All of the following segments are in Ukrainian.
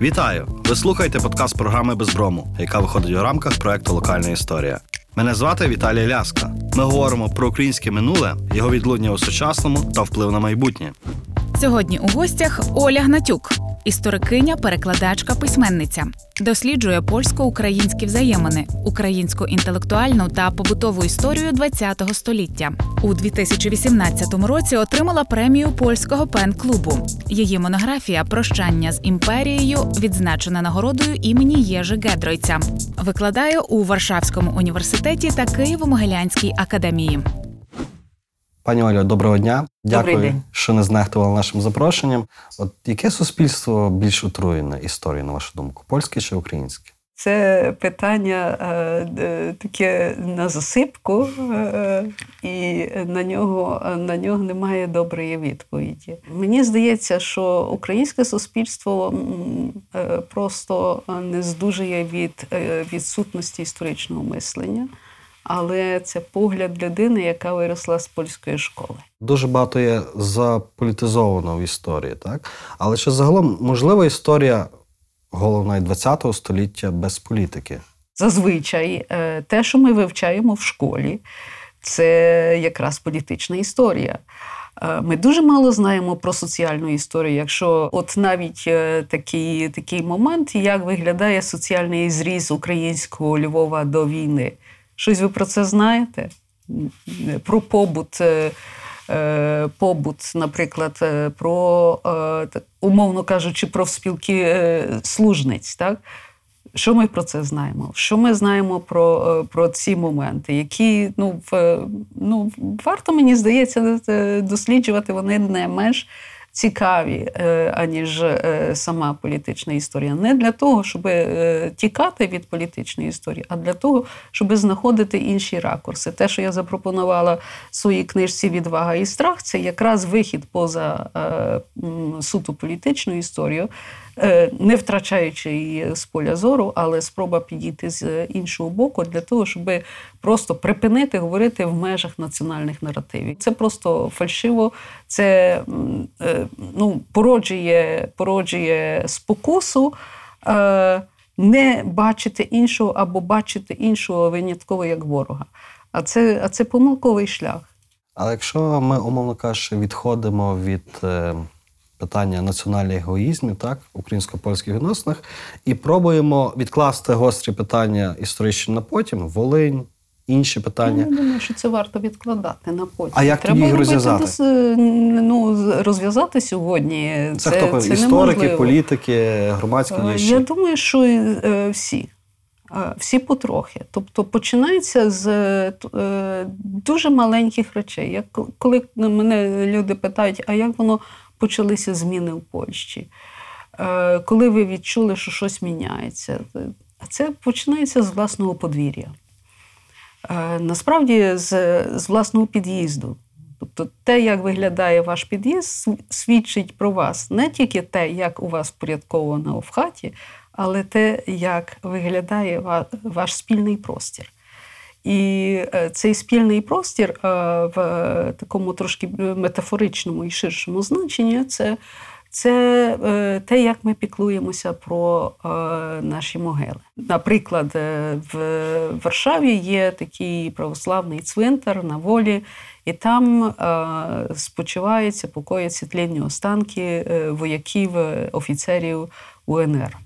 Вітаю! Ви слухаєте подкаст програми Безброму, яка виходить у рамках проекту Локальна історія. Мене звати Віталій Ляска. Ми говоримо про українське минуле, його відлуння у сучасному та вплив на майбутнє. Сьогодні у гостях Оля Гнатюк, історикиня, перекладачка, письменниця, досліджує польсько-українські взаємини, українську інтелектуальну та побутову історію ХХ століття. У 2018 році отримала премію польського пен-клубу. Її монографія Прощання з імперією відзначена нагородою імені Єжи Гедройця. Викладає у Варшавському університеті та Києво-Могилянській академії. Пані Олю, доброго дня. Дякую, день. що не знехтували нашим запрошенням. От яке суспільство більш отруєне історії, на вашу думку, польське чи українське? Це питання е, е, таке на засипку, е, і на нього, на нього немає доброї відповіді. Мені здається, що українське суспільство е, просто не здужує від е, відсутності історичного мислення, але це погляд людини, яка виросла з польської школи. Дуже багато є заполітизовано в історії, так? Але чи загалом можлива історія головна і ХХ століття без політики? Зазвичай е, те, що ми вивчаємо в школі, це якраз політична історія. Е, Ми дуже мало знаємо про соціальну історію. Якщо от навіть е, такий, такий момент, як виглядає соціальний зріз українського Львова до війни. Щось ви про це знаєте? Про побут. е, е, Побут, наприклад, е, про, умовно кажучи, про спілки служниць, так? Що ми про це знаємо? Що ми знаємо про, про ці моменти, які ну, в, ну, варто, мені здається, досліджувати вони не менш цікаві, е, аніж е, сама політична історія. Не для того, щоб е, тікати від політичної історії, а для того, щоб знаходити інші ракурси. Те, що я запропонувала в своїй книжці Відвага і страх, це якраз вихід поза суто політичну історію, не втрачаючи її з поля зору, але спроба підійти з іншого боку для того, щоб просто припинити говорити в межах національних наративів. Це просто фальшиво, це е, ну, породжує, породжує спокусу. Е, не бачити іншого або бачити іншого винятково як ворога. А це, а це помилковий шлях. Але якщо ми, умовно кажучи, відходимо від е, питання національних егоїзмів, так, українсько-польських відносинах, і пробуємо відкласти гострі питання історичні на потім, Волинь, інші питання. Я не думаю, що це варто відкладати на потім. А як тоді їх розв'язати? дос- ну, розв'язати сьогодні. Це, Це, хто це історики, неможливо. політики, громадські Е, діячі? Я думаю, що е, всі. Е, Всі потрохи. Тобто починається з дуже маленьких речей. Як коли мене люди питають, а як воно почалися зміни в Польщі? Е, Коли ви відчули, що щось міняється? Це починається з власного подвір'я. Е, Насправді з, з власного під'їзду. Тобто те, як виглядає ваш під'їзд, свідчить про вас не тільки те, як у вас впорядковано в хаті, але те, як виглядає ваш спільний простір. І е, цей спільний простір е, в е, такому трошки метафоричному і ширшому значенні це, це те, як ми піклуємося про наші могили. Наприклад, в Варшаві є такий православний цвинтар на волі, і там спочиваються, покояться тлінні останки вояків, офіцерів УНР.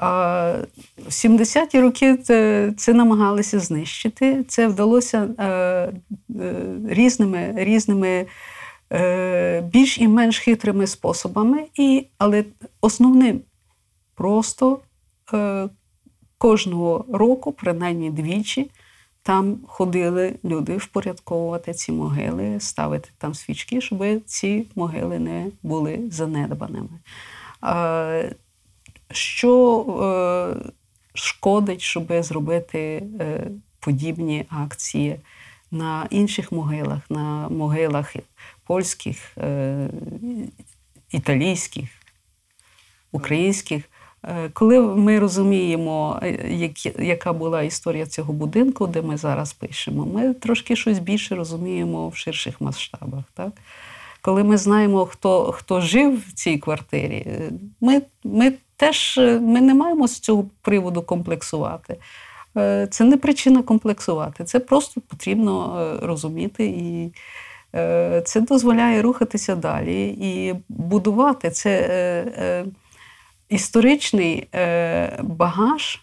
В 70-ті роки це, це намагалися знищити. Це вдалося е, е, різними, різними е, більш і менш хитрими способами, і, але основним просто кожного року, принаймні двічі, там ходили люди впорядковувати ці могили, ставити там свічки, щоб ці могили не були занедбаними. Що е, шкодить, щоб зробити е, подібні акції на інших могилах, на могилах польських, е, італійських, українських. Е, Коли ми розуміємо, е, яка була історія цього будинку, де ми зараз пишемо, ми трошки щось більше розуміємо в ширших масштабах. Так? Коли ми знаємо, хто, хто жив в цій квартирі, е, ми, ми теж е, ми не маємо з цього приводу комплексувати. Е, Це не причина комплексувати, це просто потрібно е, розуміти і. Це дозволяє рухатися далі і будувати це історичний багаж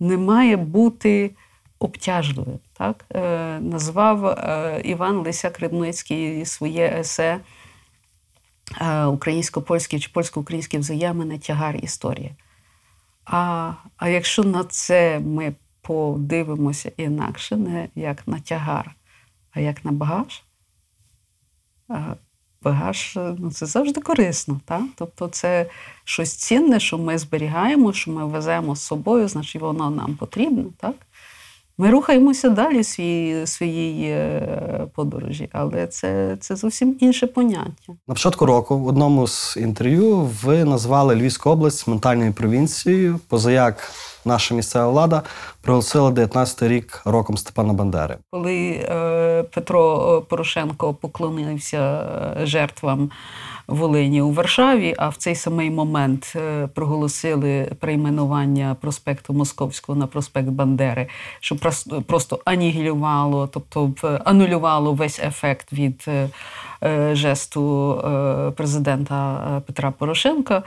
не має бути обтяжливим. Так? Назвав Іван Лисяк Рибницький своє есе українсько-польські чи польсько-українські взаємини тягар історії. А, а якщо на це ми подивимося інакше, не як на тягар, а як на багаж, багаж ну, це завжди корисно. Так? Тобто це щось цінне, що ми зберігаємо, що ми веземо з собою, значить воно нам потрібно. Так? Ми рухаємося далі в своїй, своїй е, подорожі, але це, це зовсім інше поняття. На початку року в одному з інтерв'ю ви назвали Львівську область ментальною провінцією, позаяк наша місцева влада проголосила 19-й рік роком Степана Бандери. Коли е, Петро Порошенко поклонився е, жертвам Волині у Варшаві, а в цей самий момент е, проголосили перейменування проспекту Московського на проспект Бандери, що прос- просто анігілювало, тобто анулювало весь ефект від е, е, жесту президента Петра Порошенка.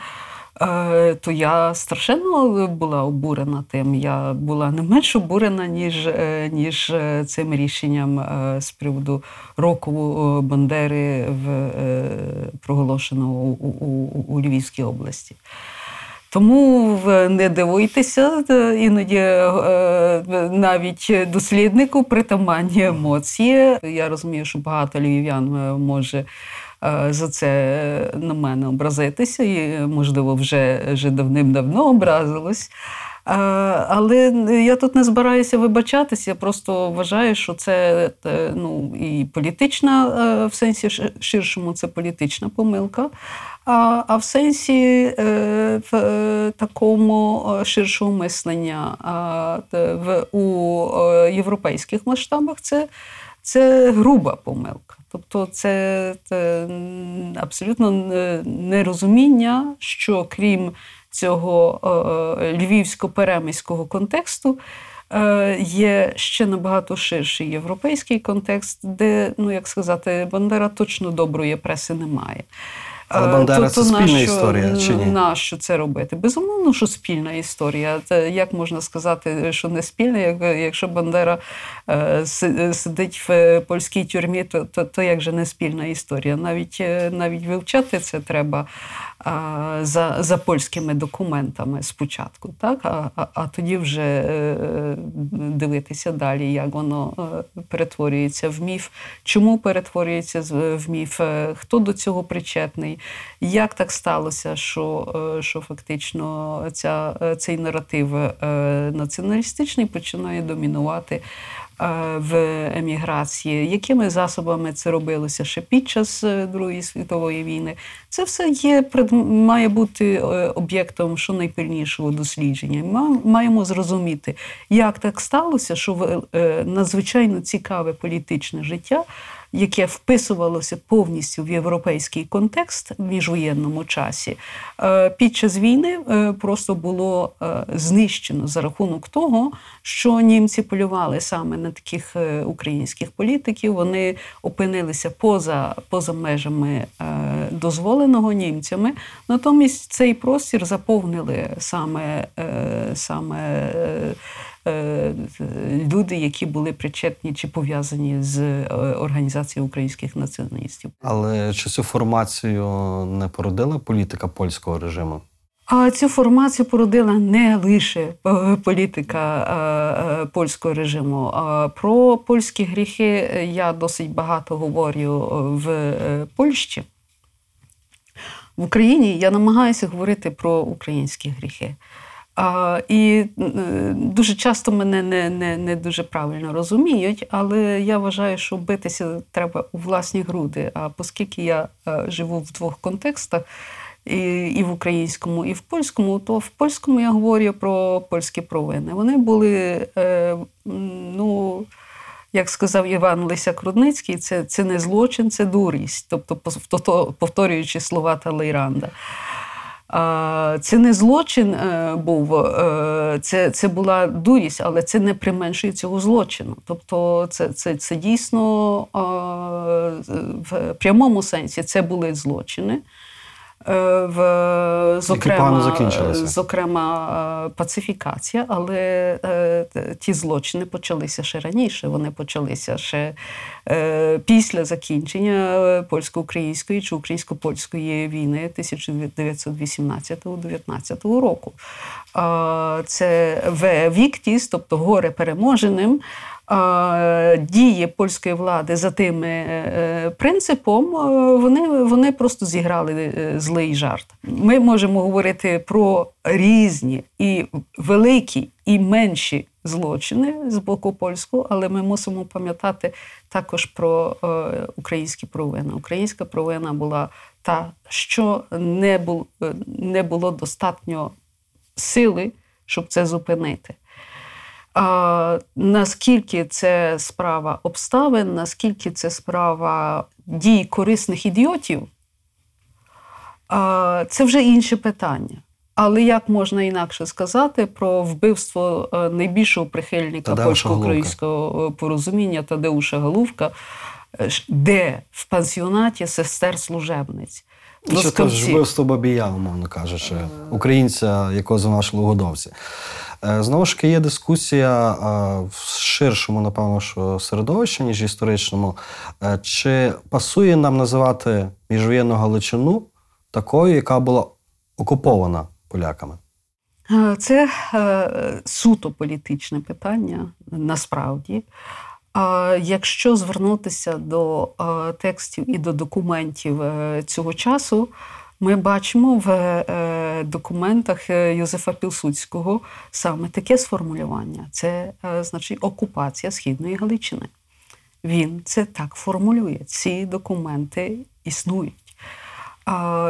Е, То я страшенно була обурена тим. Я була не менш обурена, ніж, е, ніж е, цим рішенням е, з приводу року е, Бандери в е, проголошеного у, у, у, Львівській області. Тому не дивуйтеся, е, іноді е, навіть досліднику притаманні емоції. Я розумію, що багато львів'ян е, може е, за це е, на мене образитися, і, можливо, вже, вже давним-давно образилось. Е, Але я тут не збираюся вибачатися. Я просто вважаю, що це е, ну, і політична, е, в сенсі ширшому, це політична помилка. А, а в сенсі е, в е, такому е, ширшого мислення в, у е, європейських масштабах це, це груба помилка. Тобто це, це абсолютно нерозуміння, що крім цього е, львівсько-перемиського контексту. е, Є ще набагато ширший європейський контекст, де, ну як сказати, Бандера точно доброї преси немає. Але Е, Бандера це спільна нащо- історія, чи ні? Нащо це робити? Безумовно, що спільна історія. Це як можна сказати, що не спільна, якщо Бандера е, сидить в польській тюрмі, то, то, то як же не спільна історія? Навіть, е, навіть вивчати це треба за, за польськими документами спочатку, так? а, а, а тоді вже е, дивитися далі, як воно е, перетворюється в міф, чому перетворюється в міф, е, хто до цього причетний, як так сталося, що, що фактично ця, цей наратив націоналістичний починає домінувати в еміграції, якими засобами це робилося ще під час е, Другої світової війни. Це все є має бути об'єктом об'єктом щонайпильнішого дослідження. Ми Маємо зрозуміти, як так сталося, що е, надзвичайно цікаве політичне життя. Яке вписувалося повністю в європейський контекст в міжвоєнному часі, е, під час війни е, просто було е, знищено за рахунок того, що німці полювали саме на таких українських політиків. Вони опинилися поза, поза межами дозволеного німцями. Натомість цей простір заповнили саме, саме люди, які були причетні чи пов'язані з е, організацією українських націоналістів. Але чи цю формацію не породила політика польського режиму? А цю формацію породила не лише е, політика е, е, польського режиму. А Про польські гріхи я досить багато говорю в е, Польщі. В Україні я намагаюся говорити про українські гріхи. А, і е, дуже часто мене не, не, не дуже правильно розуміють, але я вважаю, що битися треба у власні груди. А оскільки я е, живу в двох контекстах, і, і в українському, і в польському, то в польському я говорю про польські провини. Вони були, е, ну, як сказав Іван Лисяк Рудницький, це, це не злочин, це дурість, тобто повторюючи слова Талейранда. Це не злочин е, був, е, це, це була дурість, але це не применшує цього злочину. Тобто, це, це, це дійсно в прямому сенсі це були злочини. Е, В, зокрема, зокрема, е, пацифікація, але е, ті злочини почалися ще раніше. Вони почалися ще після закінчення польсько-української чи українсько-польської війни 1918-19 року. Це в віктіс, тобто горе переможеним. Е, Дії польської влади за тим е, принципом, е, вони, вони просто зіграли е, злий жарт. Ми можемо говорити про різні і великі, і менші злочини з боку польського, але ми мусимо пам'ятати також про е, українські провини. Українська провина була та, що не, бу, е, не було достатньо сили, щоб це зупинити. А, наскільки це справа обставин, наскільки це справа дій корисних ідіотів, а, це вже інше питання. Але як можна інакше сказати про вбивство е, найбільшого прихильника польсько-українського е, порозуміння Тадеуша Галувка, е, де в пансіонаті сестер служебниць? То ж вбивство Бабія, умовно кажучи, українця, якого звинувачили угодовці. Е, Знову ж таки, є дискусія е, в ширшому, напевно, що середовищі, ніж історичному. Е, Чи пасує нам називати міжвоєнну Галичину такою, яка була окупована поляками? Це суто політичне питання насправді. Якщо звернутися до текстів і до документів е, цього часу, ми бачимо в е, документах е, Йозефа Пілсудського саме таке сформулювання: це значить окупація Східної Галичини. Він це так формулює. Ці документи існують.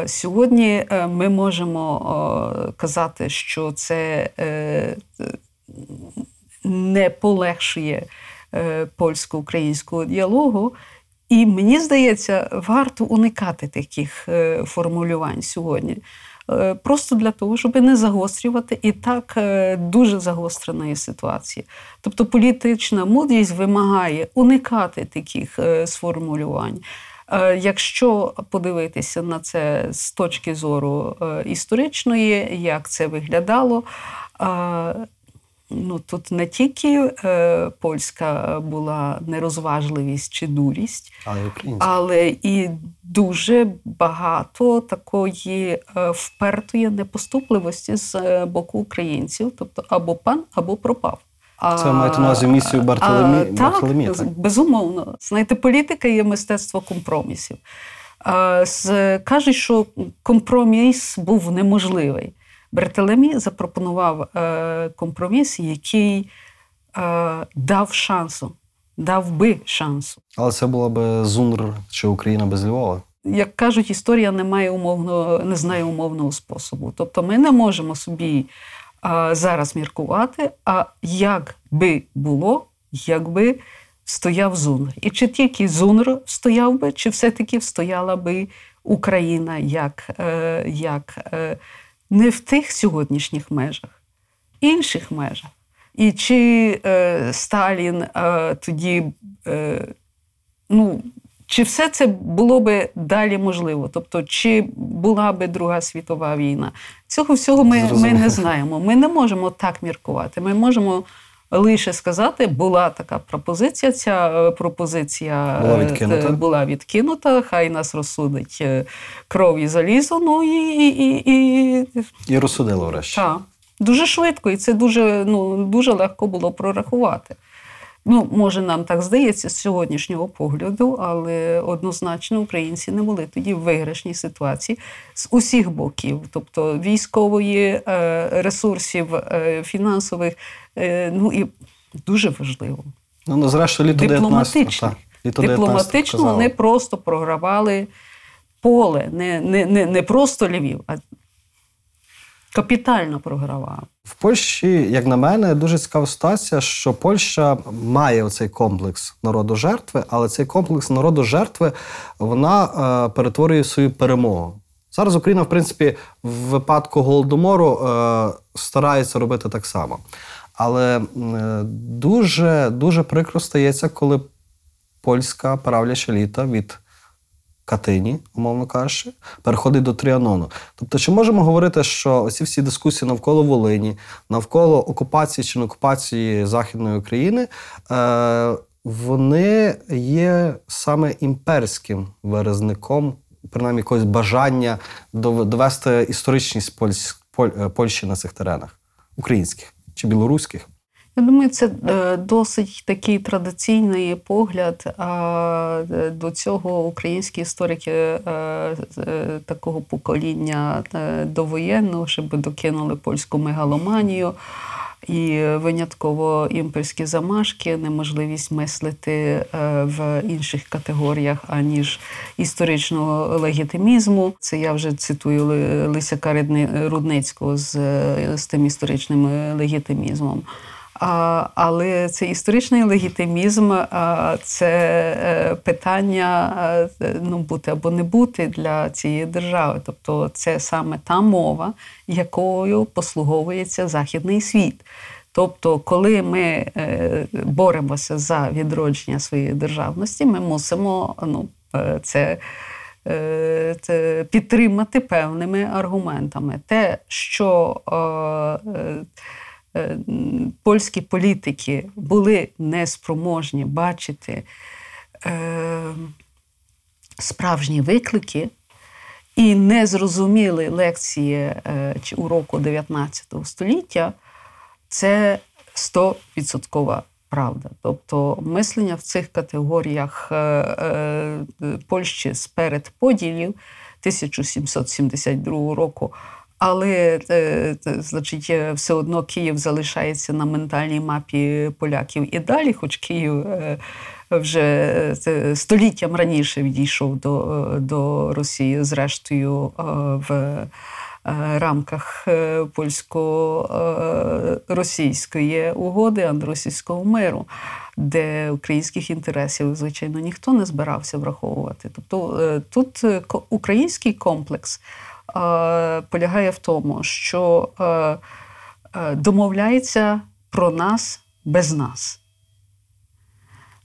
Сьогодні ми можемо казати, що це не полегшує польсько-українського діалогу. І мені здається, варто уникати таких е, формулювань сьогодні. Е, Просто для того, щоб не загострювати і так е, дуже загостреної ситуації. Тобто політична мудрість вимагає уникати таких е, сформулювань. Е, Якщо подивитися на це з точки зору е, історичної, як це виглядало, е, ну тут не тільки е, польська була нерозважливість чи дурість, Але але і дуже багато такої е, впертої непоступливості з е, боку українців, тобто або пан, або пропав. Це маєте на увазі місію Бартоломі- а, Бартоломі, так, так? безумовно. Знаєте, політика є мистецтво компромісів. Кажуть, що компроміс був неможливий. Бертолемі запропонував е, компроміс, який е, дав шансу, дав би шансу. Але це була би Зунр чи Україна без Львова. Як кажуть, історія не має умовного, не знає умовного способу. Тобто ми не можемо собі а, зараз міркувати, а як би було, якби стояв Зунр. І чи тільки Зунр стояв би, чи все-таки стояла би Україна як, е, як е, не в тих сьогоднішніх межах, інших межах. І чи е, Сталін е, тоді е, ну, чи все це було би далі можливо? Тобто, чи була би Друга світова війна? Цього всього ми, ми не знаємо. Ми не можемо так міркувати. Ми можемо лише сказати, була така пропозиція. Ця е, пропозиція Була е, відкинута. була відкинута. Хай нас розсудить е, кров і залізо. Ну і, і, і, і І розсудили врешті. так. Дуже швидко, і це дуже, ну, дуже легко було прорахувати. Ну, може, нам так здається з сьогоднішнього погляду, але однозначно українці не були тоді в виграшній ситуації з усіх боків, тобто військової, е, ресурсів, е, фінансових, е, ну і дуже важливо. Ну, ну зрештою, літо Дипломатично. літо Дипломатично вони просто програвали поле, не, не, не, не просто Львів, а капітально програвали. В Польщі, як на мене, дуже цікава ситуація, що Польща має оцей комплекс народу жертви, але цей комплекс народу жертви вона е, перетворює свою перемогу. Зараз Україна, в принципі, в випадку голодомору е, старається робити так само. Але е, дуже, дуже прикро стається, коли польська правляча літа від Катині, умовно кажучи, переходить до Тріанону. Тобто, чи можемо говорити, що ці всі дискусії навколо Волині, навколо окупації чи не окупації Західної України, е, вони є саме імперським виразником, принаймні якогось бажання довести історичність е, Польщі на цих теренах, українських чи білоруських? Я думаю, це е, досить такий традиційний погляд. А е, до цього українські історики е, такого покоління довоєнного, щоб докинули польську мегаломанію. І винятково імперські замашки, неможливість мислити в інших категоріях, аніж історичного легітимізму. Це я вже цитую Лисяка Рудницького з, з тим історичним легітимізмом. Але цей історичний легітимізм це е, питання е, ну, бути або не бути для цієї держави. Тобто це саме та мова, якою послуговується західний світ. Тобто, коли ми е, боремося за відродження своєї державності, ми мусимо ну, це, це підтримати певними аргументами. Те, що е, польські політики були неспроможні бачити е, справжні виклики і не зрозуміли лекції е, чи уроку 19 століття, це 100% правда. Тобто мислення в цих категоріях е, е, Польщі з передподілів 1772 року. Але е, е, значить, е, все одно Київ залишається на ментальній мапі поляків і далі, хоч Київ е, вже століттям раніше відійшов до, до Росії, зрештою, в рамках польсько-російської угоди, антиросійського миру, де українських інтересів, звичайно, ніхто не збирався враховувати. Тобто тут український комплекс полягає в тому, що е, е, домовляється про нас без нас.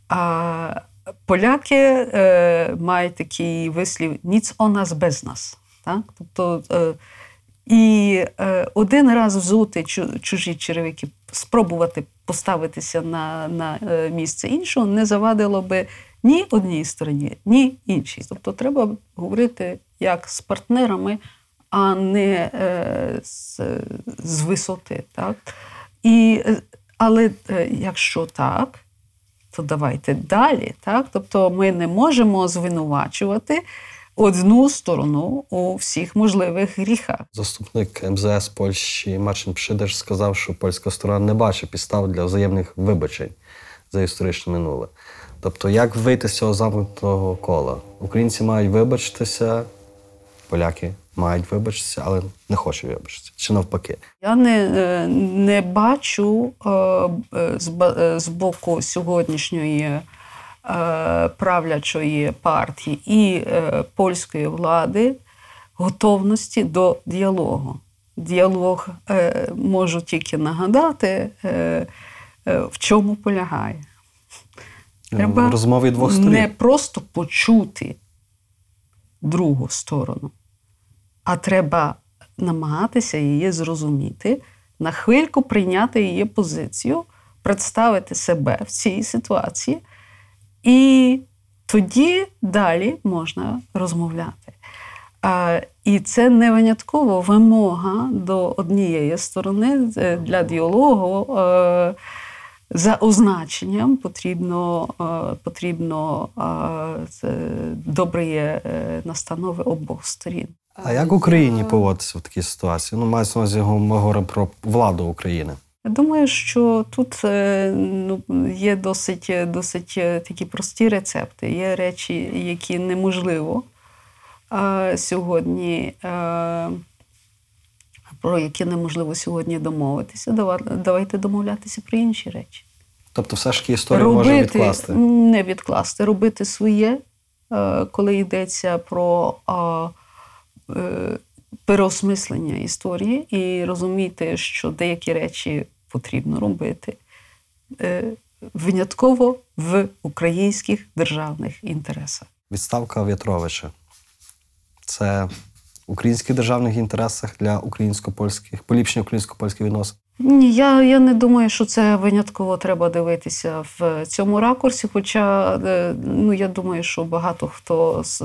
А поляки е, мають такий вислів ніц о нас без нас. Так? Тобто, е, і е, один раз взути чу- чужі черевики, спробувати поставитися на, на е, місце іншого, не завадило би ні одній стороні, ні іншій. Тобто треба говорити як з партнерами, а не е, з, з висоти. Так? І, е, але е, якщо так, то давайте далі. Так? Тобто ми не можемо звинувачувати одну сторону у всіх можливих гріхах. Заступник МЗС Польщі Марчин Пшидеш сказав, що польська сторона не бачить підстав для взаємних вибачень за історичне минуле. Тобто, як вийти з цього замкнутого кола? Українці мають вибачитися, поляки мають вибачитися, але не хочуть вибачитися. Чи навпаки? Я не, е, не бачу е, е, з, боку сьогоднішньої правлячої партії і польської влади готовності до діалогу. Діалог можу тільки нагадати, в чому полягає. Треба Розмови двох сторін. не просто почути другу сторону, а треба намагатися її зрозуміти, на хвильку прийняти її позицію, представити себе в цій ситуації, і тоді далі можна розмовляти. А, і це не винятково вимога до однієї сторони е, для діалогу. Е, за означенням потрібно, е, потрібно добрі настанови обох сторін. А як Україні поводитися в такій ситуації? Ну, мається на увазі, ми говоримо про владу України. Я думаю, що тут е, ну, є досить, досить е, такі прості рецепти. Є речі, які неможливо е, сьогодні, е, про які неможливо сьогодні домовитися. Давайте домовлятися про інші речі. Тобто, все ж таки історію може відкласти. Не відкласти, робити своє, е, коли йдеться про е, е, переосмислення історії і розуміти, що деякі речі потрібно робити е, винятково в українських державних інтересах. Відставка В'ятровича. Це в українських державних інтересах для українсько-польських, поліпшення українсько-польських відносин. Ні, я, я не думаю, що це винятково треба дивитися в цьому ракурсі. Хоча е, ну, я думаю, що багато хто е,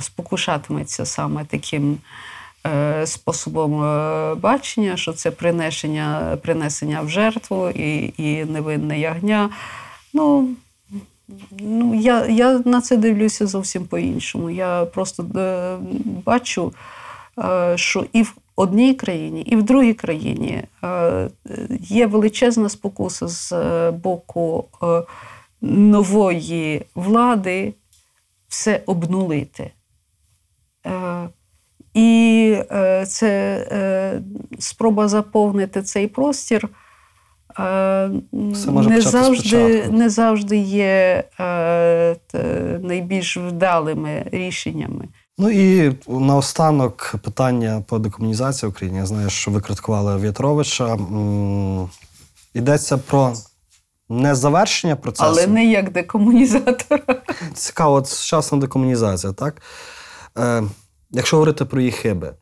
спокушатиметься саме таким е, способом бачення, що це принесення, принесення в жертву і, і невинне ягня. Ну, Ну, я, я на це дивлюся зовсім по-іншому. Я просто бачу, що і в одній країні, і в другій країні е, є величезна спокуса з е, боку е, нової влади все обнулити. І це спроба заповнити цей простір. не завжди, не завжди є найбільш вдалими рішеннями. Ну і наостанок питання по декомунізації в Україні. Я знаю, що ви критикували В'ятровича. Йдеться про не завершення процесу. Але не як декомунізатора. Цікаво, от сучасна декомунізація, так? Е, якщо говорити про її хиби,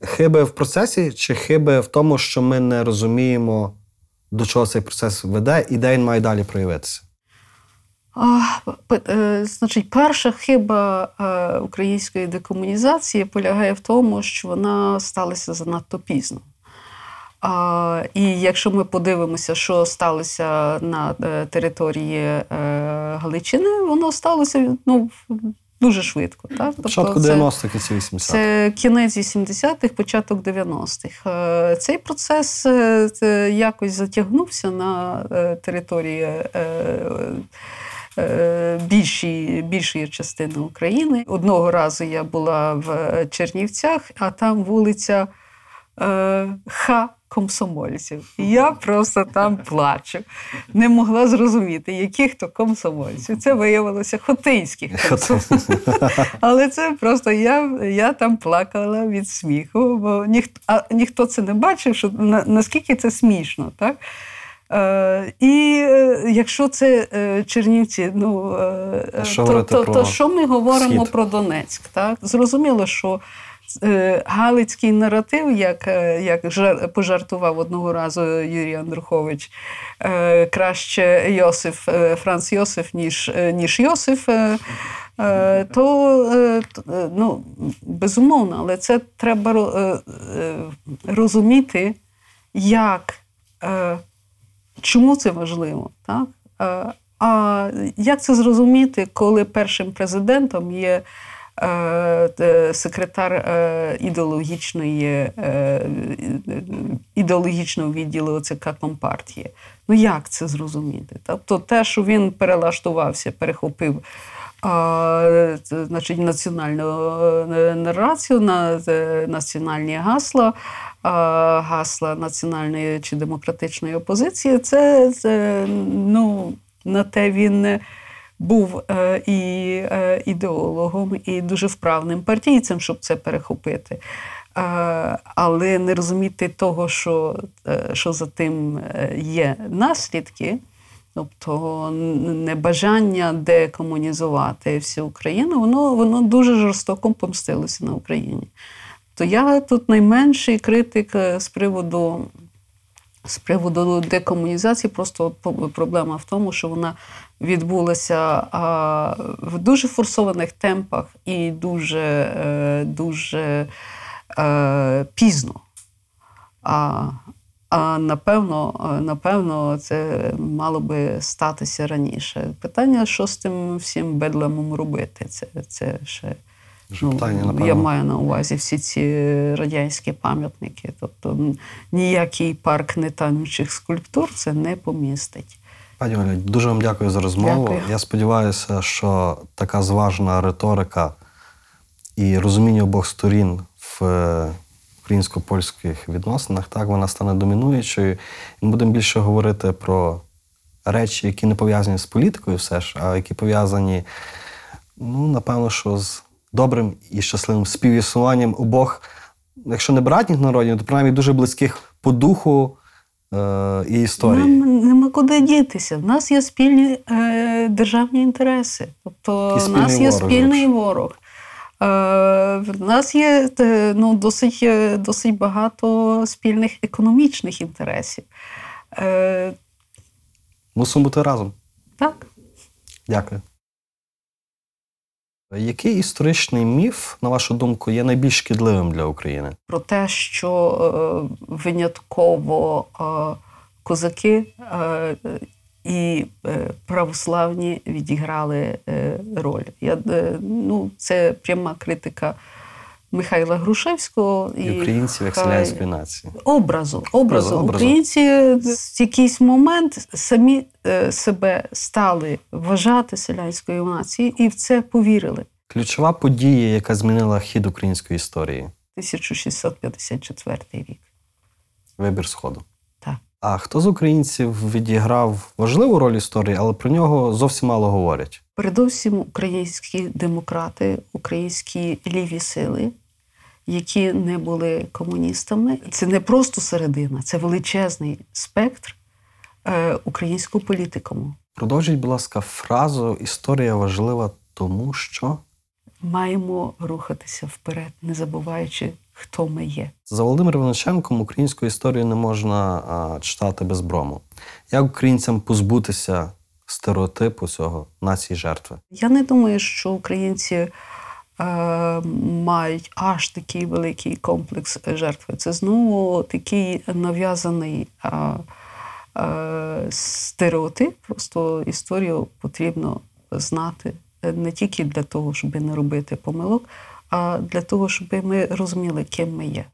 хиби в процесі чи хиби в тому, що ми не розуміємо, до чого цей процес веде і де він має далі проявитися? Е, Значить, перша хиба е, української декомунізації полягає в тому, що вона сталася занадто пізно. А, і якщо ми подивимося, що сталося на е, території Галичини, воно сталося ну, дуже швидко. Так? Початку це- 90-х, кінці 80-х. це кінець 80-х, початок 90-х. Е, Цей процес якось затягнувся на території е, е, більшої, частини України. Одного разу я була в Чернівцях, а там вулиця е, Х. Комсомольців. І я просто там плачу. Не могла зрозуміти, яких то комсомольців. Це виявилося хотинських комсомольців. Але це просто я, я там плакала від сміху, бо ніхто, а ніхто це не бачив, що на, наскільки це смішно. Так? Е, і е, якщо це е, Чернівці, ну, е, Що то, то, то що ми говоримо Схід? про Донецьк? Так? Зрозуміло, що е, галицький наратив, як, е, як жар, пожартував одного разу Юрій Андрухович, е, краще Йосиф, е, Франц Йосиф, ніж, е, ніж Йосиф. То ну, безумовно, але це треба ро- розуміти, як, чому це важливо. Так? Е, А як це зрозуміти, коли першим президентом є е, секретар е, ідеологічної, ідеологічного відділу ОЦК Компартії? Ну як це зрозуміти? Тобто те, що він перелаштувався, перехопив а, значить, національну е, нарацію на е, національні гасла, а, гасла національної чи демократичної опозиції, це, це ну, на те він не був е, і ідеологом, і дуже вправним партійцем, щоб це перехопити. Але не розуміти того, що, що за тим є наслідки. Тобто небажання декомунізувати всю Україну, воно, воно дуже жорстоко помстилося на Україні. То я тут найменший критик е, з приводу, з приводу декомунізації. Просто проблема в тому, що вона відбулася в дуже форсованих темпах і дуже, е, дуже е, пізно. А, напевно, е, напевно, це мало би статися раніше. Питання, що з тим всім бедлемом робити? Це, це ще питання, ну, напевно. я маю на увазі всі ці радянські пам'ятники. Тобто ніякий парк нетанучих скульптур це не помістить. Пані Оля, дуже вам дякую за розмову. Дякую. Я сподіваюся, що така зважена риторика і розуміння обох сторін в е, українсько-польських відносинах, так вона стане домінуючою. І ми будемо більше говорити про речі, які не пов'язані з політикою, все ж, а які пов'язані, ну, напевно, що з добрим і щасливим співіснуванням обох, якщо не братніх народів, то принаймні дуже близьких по духу е, і історії. Нам нема куди дітися. В нас є спільні е, державні інтереси. Тобто, в нас є ворог, спільний отже. ворог. Е, в нас є е, ну, досить, е, досить багато спільних економічних інтересів. Мусимо бути разом. так. Дякую. Який історичний міф, на вашу думку, є найбільш шкідливим для України? про те, що е, винятково е, козаки е, і е, православні відіграли е, роль. Я, е, ну, це пряма критика Михайла Грушевського І українців як селянської нації. Образу, образу. образу. Українці в якийсь момент самі себе стали вважати селянською нацією і в це повірили. Ключова подія, яка змінила хід української історії 1654 рік. вибір Сходу. А хто з українців відіграв важливу роль історії, але про нього зовсім мало говорять? Передовсім українські демократи, українські ліві сили, які не були комуністами. Це не просто середина, це величезний спектр е, українського політикуму. Продовжіть, будь ласка, фразу Історія важлива тому, що Маємо рухатися вперед, не забуваючи, хто ми є. за Володимиром Іваниченком українську історію не можна а, читати без брому. Як українцям позбутися стереотипу цього нації жертви? Я не думаю, що українці е, мають аж такий великий комплекс жертви. Це знову такий нав'язаний е, е, стереотип. Просто історію потрібно знати не тільки для того, щоб не робити помилок, а для того, щоб ми розуміли, ким ми є.